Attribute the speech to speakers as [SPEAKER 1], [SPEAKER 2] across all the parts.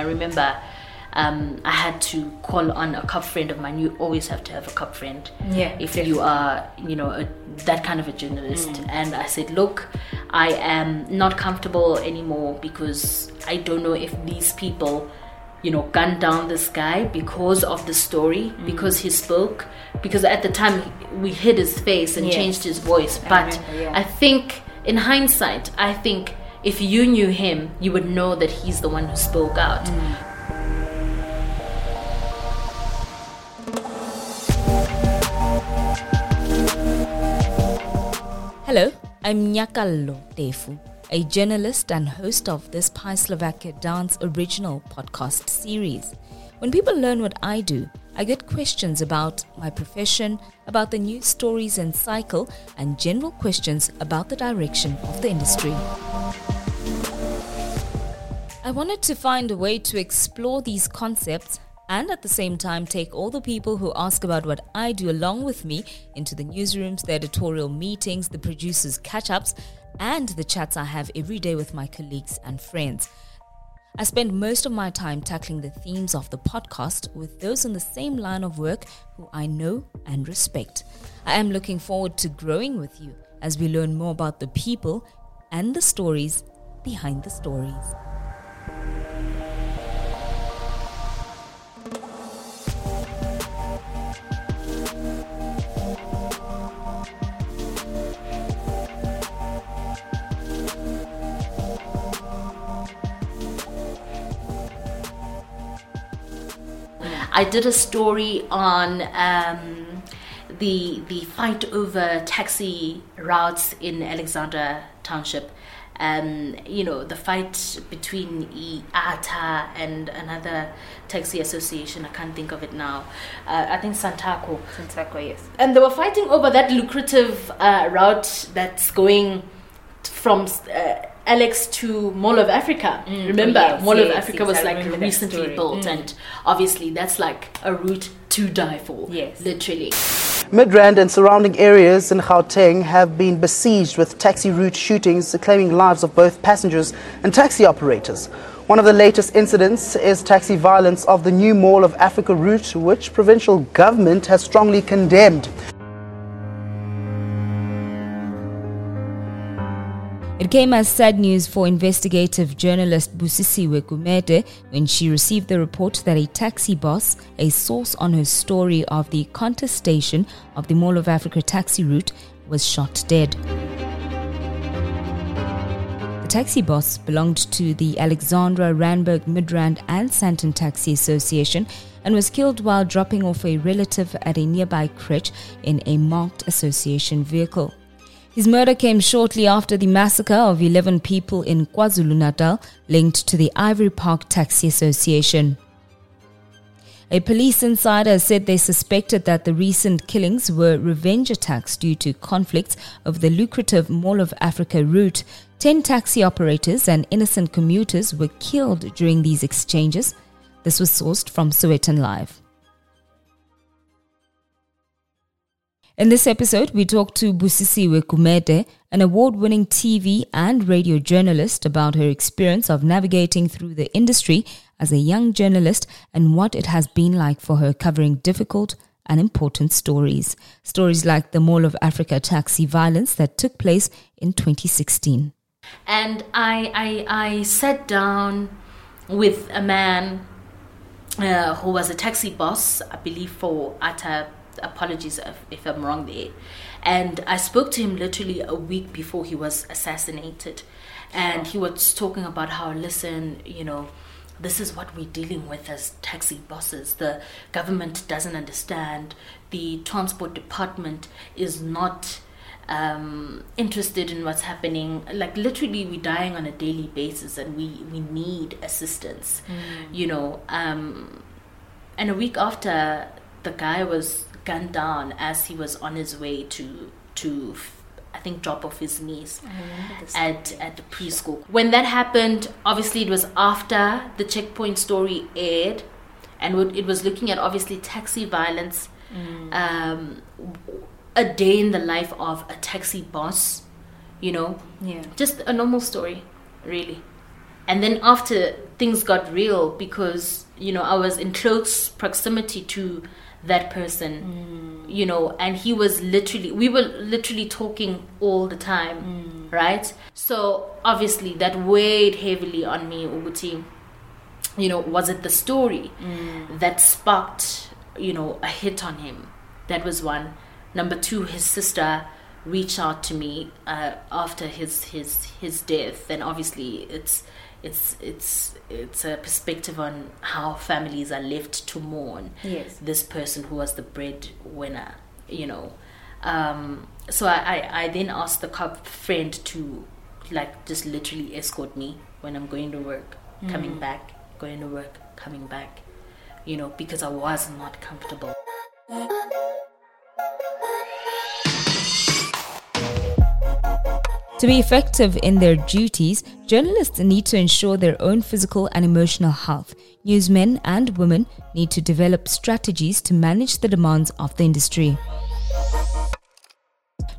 [SPEAKER 1] I remember um, I had to call on a cop friend of mine. You always have to have a cop friend.
[SPEAKER 2] Yeah,
[SPEAKER 1] If you are, you know, a, that kind of a journalist. And I said, look, I am not comfortable anymore because I don't know if these people, you know, gunned down this guy because of the story, because he spoke. Because at the time we hid his face and
[SPEAKER 2] Yes.
[SPEAKER 1] changed his voice. But
[SPEAKER 2] remember, yeah.
[SPEAKER 1] I think, in hindsight, I think if you knew him, you would know that he's the one who spoke out.
[SPEAKER 3] Hello, I'm Nyakallo Tefu, a journalist and host of this Pi Slovakia Dance original podcast series. When people learn what I do, I get questions about my profession, about the news stories and cycle, and general questions about the direction of the industry. I wanted to find a way to explore these concepts and at the same time take all the people who ask about what I do along with me into the newsrooms, the editorial meetings, the producers' catch ups, and the chats I have every day with my colleagues and friends. I spend most of my time tackling the themes of the podcast with those in the same line of work who I know and respect. I am looking forward to growing with you as we learn more about the people and the stories behind the stories.
[SPEAKER 1] I did a story on um, the the fight over taxi routes in Alexandra Township. Um, you know the fight between IATA and another taxi association. I can't think of it now. Uh, I think Santaco
[SPEAKER 2] Santako, yes.
[SPEAKER 1] and they were fighting over that lucrative uh, route that's going from uh, Alex to Mall of Africa. Remember,
[SPEAKER 2] Oh, yes,
[SPEAKER 1] Mall of
[SPEAKER 2] yes,
[SPEAKER 1] Africa
[SPEAKER 2] yes,
[SPEAKER 1] was like recently built, and obviously that's like a route to die for.
[SPEAKER 2] Yes.
[SPEAKER 1] literally.
[SPEAKER 4] Midrand and surrounding areas in Gauteng have been besieged with taxi route shootings claiming lives of both passengers and taxi operators. One of the latest incidents is taxi violence of the new Mall of Africa route, which provincial government has strongly condemned.
[SPEAKER 3] It came as sad news for investigative journalist Busisiwe Gumede when she received the report that a taxi boss, a source on her story of the contestation of the Mall of Africa taxi route, was shot dead. The taxi boss belonged to the Alexandra, Randburg, Midrand, and Sandton Taxi Association and was killed while dropping off a relative at a nearby crèche in a marked association vehicle. His murder came shortly after the massacre of 11 people in KwaZulu Natal linked to the Ivory Park Taxi Association. A police insider said they suspected that the recent killings were revenge attacks due to conflicts over the lucrative Mall of Africa route. Ten taxi operators and innocent commuters were killed during these exchanges. This was sourced from Sowetan Live. In this episode, we talk to Busisiwe Gumede, an award winning TV and radio journalist, about her experience of navigating through the industry as a young journalist and what it has been like for her covering difficult and important stories. Stories like the Mall of Africa taxi violence that took place in 2016.
[SPEAKER 1] and I, I I sat down with a man uh, who was a taxi boss, I believe for Ata. Apologies if, if I'm wrong there. And I spoke to him literally a week before he was assassinated, and he was talking about how listen, you know. This is what we're dealing with as taxi bosses. The government doesn't understand. The transport department is not um, interested in what's happening. Like literally, we're dying on a daily basis, and we we need assistance. You know, um, and a week after, the guy was gunned down as he was on his way to to. I think drop off his niece at at the preschool. When that happened, obviously it was after the checkpoint story aired, and it was looking at obviously taxi violence, um, a day in the life of a taxi boss, you know,
[SPEAKER 2] Yeah.
[SPEAKER 1] just a normal story, really. And then after things got real because you know I was in close proximity to that person, mm. you know, and he was literally we were literally talking all the time, mm. right? So obviously that weighed heavily on me, Uguti. You know, was it the story mm. that sparked, you know, a hit on him? That was one. Number two, his sister reached out to me uh, after his his his death, and obviously it's it's it's it's a perspective on how families are left to mourn
[SPEAKER 3] yes.
[SPEAKER 1] this person who was the breadwinner, you know. Um, so I, I, I then asked the cop friend to like just literally escort me when I'm going to work, mm. coming back, going to work, coming back, you know, because I was not comfortable.
[SPEAKER 3] To be effective in their duties, journalists need to ensure their own physical and emotional health. Newsmen and women need to develop strategies to manage the demands of the industry.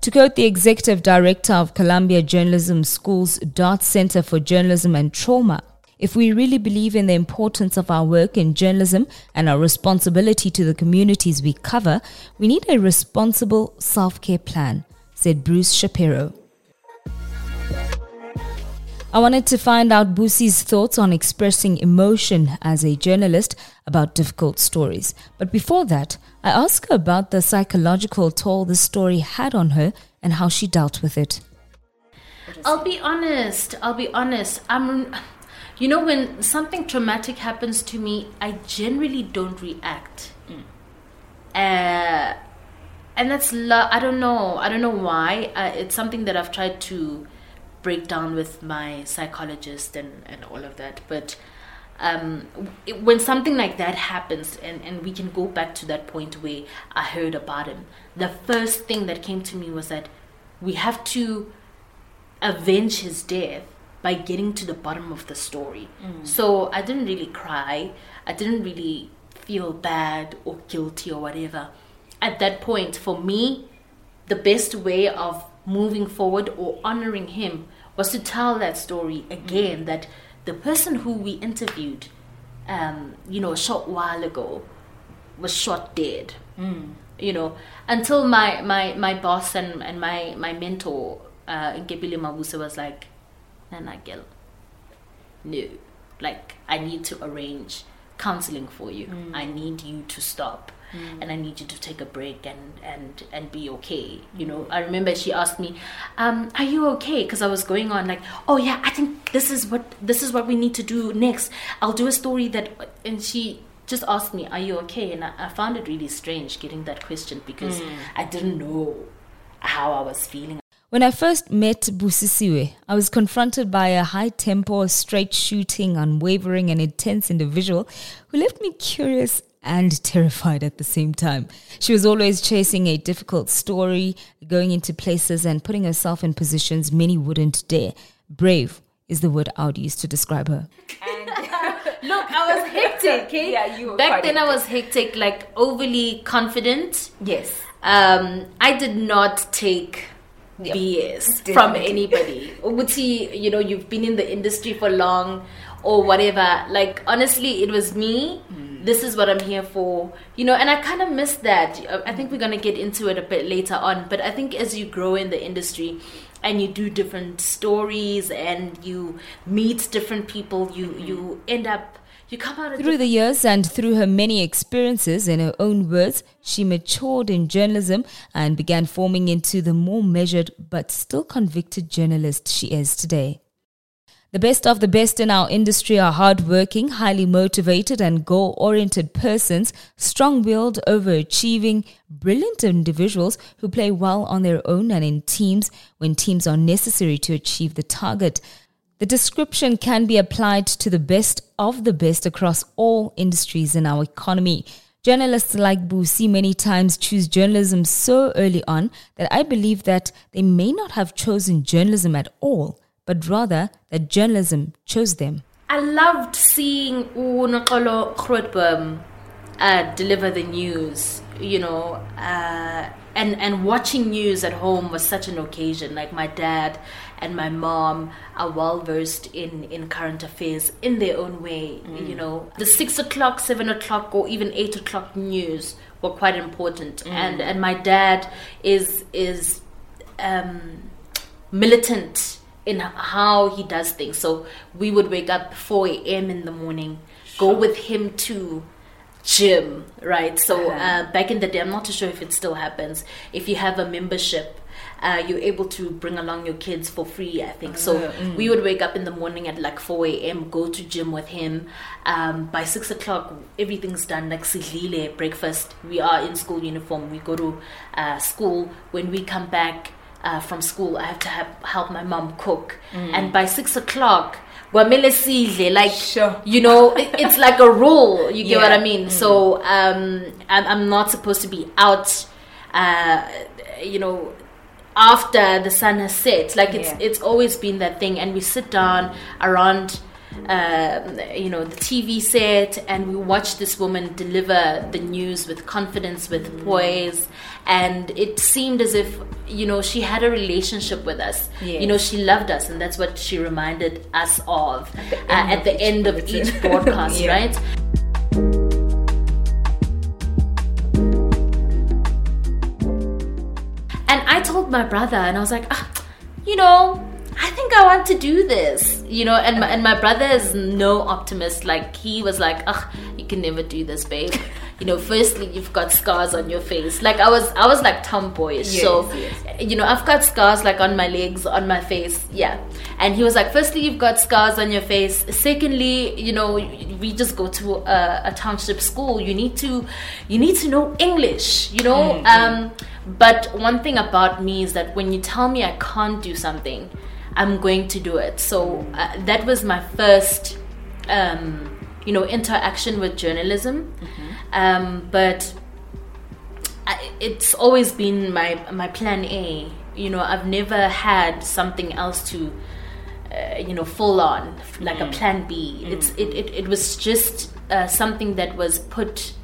[SPEAKER 3] To quote the executive director of Columbia Journalism School's Dart Center for Journalism and Trauma, if we really believe in the importance of our work in journalism and our responsibility to the communities we cover, we need a responsible self care plan, said Bruce Shapiro. I wanted to find out Busi's thoughts on expressing emotion as a journalist about difficult stories. But before that, I asked her about the psychological toll the story had on her and how she dealt with it.
[SPEAKER 1] I'll be honest. I'll be honest. I'm you know when something traumatic happens to me, I generally don't react. Mm. Uh, and that's lo- I don't know. I don't know why. Uh, it's something that I've tried to break down with my psychologist and, and all of that. But um, it, when something like that happens, and, and we can go back to that point where I heard about him, the first thing that came to me was that we have to avenge his death by getting to the bottom of the story. Mm. So I didn't really cry. I didn't really feel bad or guilty or whatever. At that point, for me, the best way of moving forward or honoring him was to tell that story again mm. that the person who we interviewed um, you know a short while ago was shot dead mm. you know until my my my boss and and my my mentor uh Nkepile Mabuse was like Nana Gil no like I need to arrange counseling for you mm. I need you to stop mm. and I need you to take a break and and and be okay. You know, I remember she asked me, um, "Are you okay?" Because I was going on like, "Oh yeah, I think this is what this is what we need to do next. I'll do a story that," and she just asked me, "Are you okay?" And I, I found it really strange getting that question because mm. I didn't know how I was feeling.
[SPEAKER 3] When I first met Busisiwe, I was confronted by a high tempo, straight shooting, unwavering, and intense individual who left me curious and terrified at the same time. She was always chasing a difficult story, going into places and putting herself in positions many wouldn't dare. Brave is the word I would use to describe her.
[SPEAKER 1] Look, I was hectic. Okay?
[SPEAKER 3] Yeah, you.
[SPEAKER 1] Back then, hectic. I was hectic, like overly confident.
[SPEAKER 3] Yes.
[SPEAKER 1] Um, I did not take yep. BS Definitely. from anybody. Uguti, you know, you've been in the industry for long, or whatever. Like honestly, it was me. Mm this is what I'm here for, you know, and I kind of miss that. I think we're going to get into it a bit later on, but I think as you grow in the industry and you do different stories and you meet different people, you mm-hmm. you end up you come out
[SPEAKER 3] through the years and through her many experiences in her own words she matured in journalism and began forming into the more measured but still convicted journalist she is today the best of the best in our industry are hardworking, highly motivated, and goal oriented persons, strong willed, overachieving, brilliant individuals who play well on their own and in teams when teams are necessary to achieve the target. The description can be applied to the best of the best across all industries in our economy. Journalists like Busi many times choose journalism so early on that I believe that they may not have chosen journalism at all but rather that journalism chose them.
[SPEAKER 1] I loved seeing uNoxolo Grootboom uh, deliver the news, you know, uh, and, and watching news at home was such an occasion. Like my dad and my mom are well versed in in current affairs in their own way. You know, the six o'clock, seven o'clock, or even eight o'clock news were quite important, and and my dad is is um, militant in how he does things. So we would wake up 4 a.m. in the morning, go with him to gym, right? So uh, back in the day, I'm not too sure if it still happens. If you have a membership, uh, you're able to bring along your kids for free, I think. So we would wake up in the morning at like 4 a.m., go to gym with him. Um, by 6 o'clock, everything's done, like sidlile, breakfast. We are in school uniform. We go to uh, school. When we come back, uh, from school, I have to have, help my mom cook. And by six o'clock, kwamele sidle, like
[SPEAKER 3] Sure.
[SPEAKER 1] you know, it, it's like a rule. You get what I mean? So um, I'm, I'm not supposed to be out, uh, you know, after the sun has set. Like it's
[SPEAKER 3] Yeah.
[SPEAKER 1] it's always been that thing, and we sit down around. Um, you know the TV set, and we watch this woman deliver the news with confidence, with poise, and it seemed as if you know she had a relationship with us.
[SPEAKER 3] Yes.
[SPEAKER 1] You know she loved us, and that's what she reminded us of
[SPEAKER 3] the
[SPEAKER 1] uh,
[SPEAKER 3] end
[SPEAKER 1] at
[SPEAKER 3] of
[SPEAKER 1] the
[SPEAKER 3] each
[SPEAKER 1] end of each broadcast,
[SPEAKER 3] Yeah.
[SPEAKER 1] right? And I told my brother, and I was like, ah, you know, I think I want to do this, you know. And my, and my brother is no optimist. Like he was like, ah, you can never do this, babe. You know, firstly, you've got scars on your face. Like I was, I was like tomboyish.
[SPEAKER 3] Yes,
[SPEAKER 1] so,
[SPEAKER 3] yes.
[SPEAKER 1] you know, I've got scars like on my legs, on my face. Yeah. And he was like, firstly, you've got scars on your face. Secondly, you know, we just go to a, a township school. You need to, you need to know English. You know. Um, but one thing about me is that when you tell me I can't do something, I'm going to do it. So uh, that was my first, um, you know, interaction with journalism. Um, but I, it's always been my my plan A. You know, I've never had something else to, uh, you know, full on like a plan B. It's it, it it was just uh, something that was put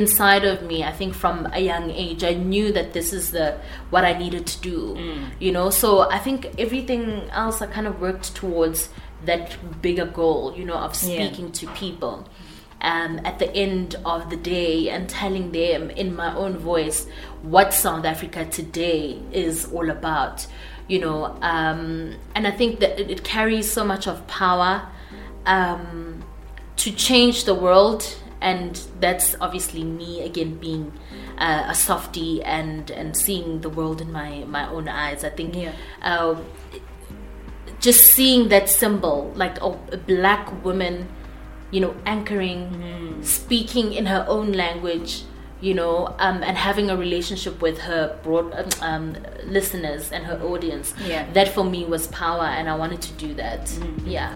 [SPEAKER 1] inside of me. I think from a young age, I knew that this is the what I needed to do. You know, so I think everything else I kind of worked towards that bigger goal. You know, of
[SPEAKER 3] Yeah.
[SPEAKER 1] speaking to people um, at the end of the day and telling them in my own voice what South Africa today is all about, you know. Um, and I think that it, it carries so much of power um, to change the world, and that's obviously me again being. Uh, a softie and and seeing the world in my my own eyes. I think
[SPEAKER 3] Yeah.
[SPEAKER 1] uh, just seeing that symbol, like a, a black woman, you know, anchoring, speaking in her own language, you know, um, and having a relationship with her broad um, listeners and her audience.
[SPEAKER 3] Yeah.
[SPEAKER 1] That for me was power, and I wanted to do that. Yeah.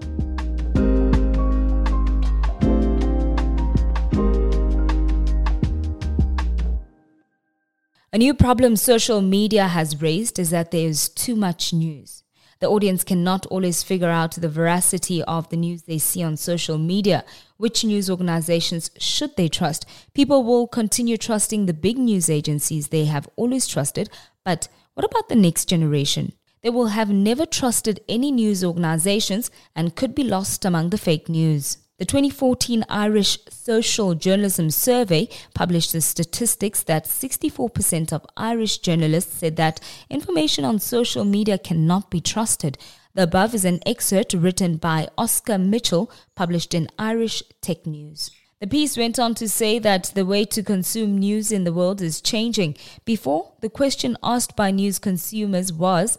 [SPEAKER 3] A new problem social media has raised is that there is too much news. The audience cannot always figure out the veracity of the news they see on social media. Which news organizations should they trust? People will continue trusting the big news agencies they have always trusted, but what about the next generation? They will have never trusted any news organizations and could be lost among the fake news. The 2014 Irish Social Journalism Survey published the statistics that 64% of Irish journalists said that information on social media cannot be trusted. The above is an excerpt written by Oscar Mitchell, published in Irish Tech News. The piece went on to say that the way to consume news in the world is changing. Before, the question asked by news consumers was,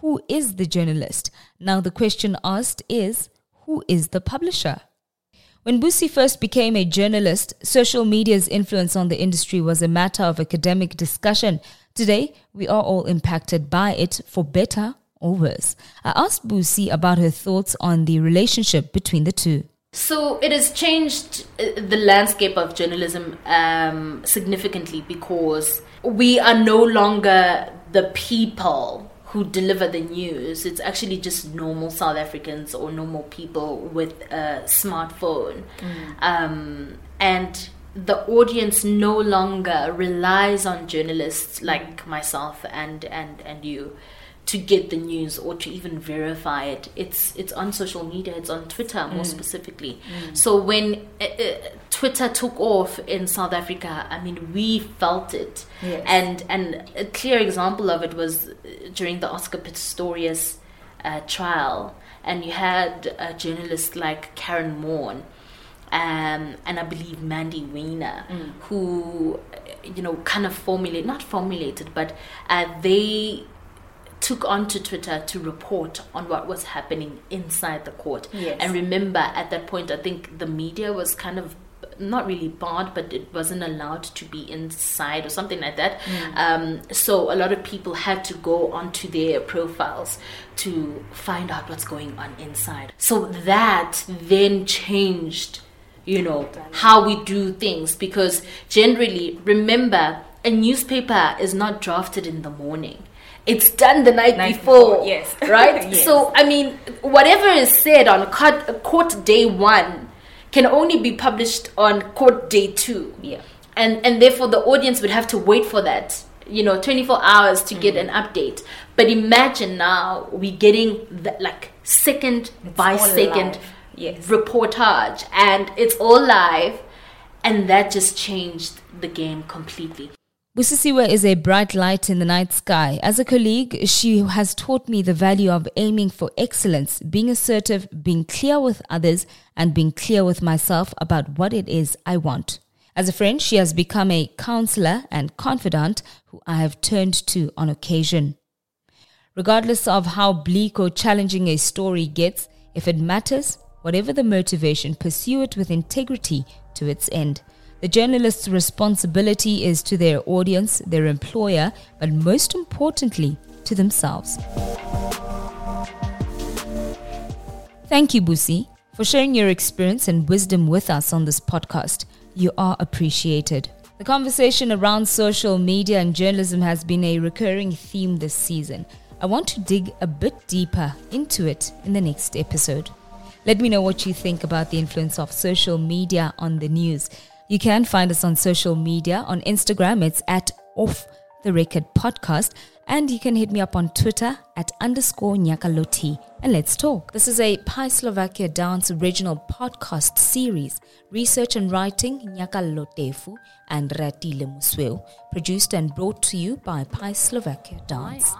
[SPEAKER 3] Who is the journalist? Now, the question asked is, Who is the publisher? When Busi first became a journalist, social media's influence on the industry was a matter of academic discussion. Today, we are all impacted by it for better or worse. I asked Busi about her thoughts on the relationship between the two.
[SPEAKER 1] So it has changed uh, the landscape of journalism um, significantly because we are no longer the people who deliver the news. It's actually just normal South Africans or normal people with a smartphone. Um, and the audience no longer relies on journalists like myself and, and, and you to get the news or to even verify it. It's it's on social media. It's on Twitter more specifically. So when uh, uh, Twitter took off in South Africa, I mean, we felt it.
[SPEAKER 3] Yes.
[SPEAKER 1] And and a clear example of it was uh, during the Oscar Pistorius uh, trial, and you had a journalist like Karyn Maughan. Um, and I believe Mandy Wiener, who, uh, you know, kind of formulated, not formulated, but uh, they took on to Twitter to report on what was happening inside the court.
[SPEAKER 3] Yes.
[SPEAKER 1] And remember, at that point, I think the media was kind of not really barred, but it wasn't allowed to be inside or something like that. Um, so a lot of people had to go onto their profiles to find out what's going on inside. So that then changed, you know, how we do things because generally, remember, a newspaper is not drafted in the morning. It's done the night,
[SPEAKER 3] Night
[SPEAKER 1] before,
[SPEAKER 3] before, yes.
[SPEAKER 1] right?
[SPEAKER 3] Yes.
[SPEAKER 1] So I mean, whatever is said on court, court day one can only be published on court day two.
[SPEAKER 3] Yeah.
[SPEAKER 1] And and therefore the audience would have to wait for that, you know, 24 hours to get
[SPEAKER 3] Mm-hmm.
[SPEAKER 1] an update. But imagine now we're getting the, like second by second
[SPEAKER 3] live. Yes.
[SPEAKER 1] reportage and it's all live and that just changed the game completely.
[SPEAKER 3] Busisiwe is a bright light in the night sky. As a colleague, she has taught me the value of aiming for excellence, being assertive, being clear with others, and being clear with myself about what it is I want. As a friend, she has become a counselor and confidant who I have turned to on occasion. Regardless of how bleak or challenging a story gets, if it matters, whatever the motivation, pursue it with integrity to its end. The journalist's responsibility is to their audience, their employer, but most importantly, to themselves. Thank you, Busi, for sharing your experience and wisdom with us on this podcast. You are appreciated. The conversation around social media and journalism has been a recurring theme this season. I want to dig a bit deeper into it in the next episode. Let me know what you think about the influence of social media on the news. You can find us on social media. On Instagram, it's at Off the Record Podcast. And you can hit me up on Twitter at underscore Nyakaloti. And let's talk. This is a Pi Slovakia Dance original podcast series. Research and writing, Nyakalotefu and Ratile Musweu. Produced and brought to you by Pi Slovakia Dance.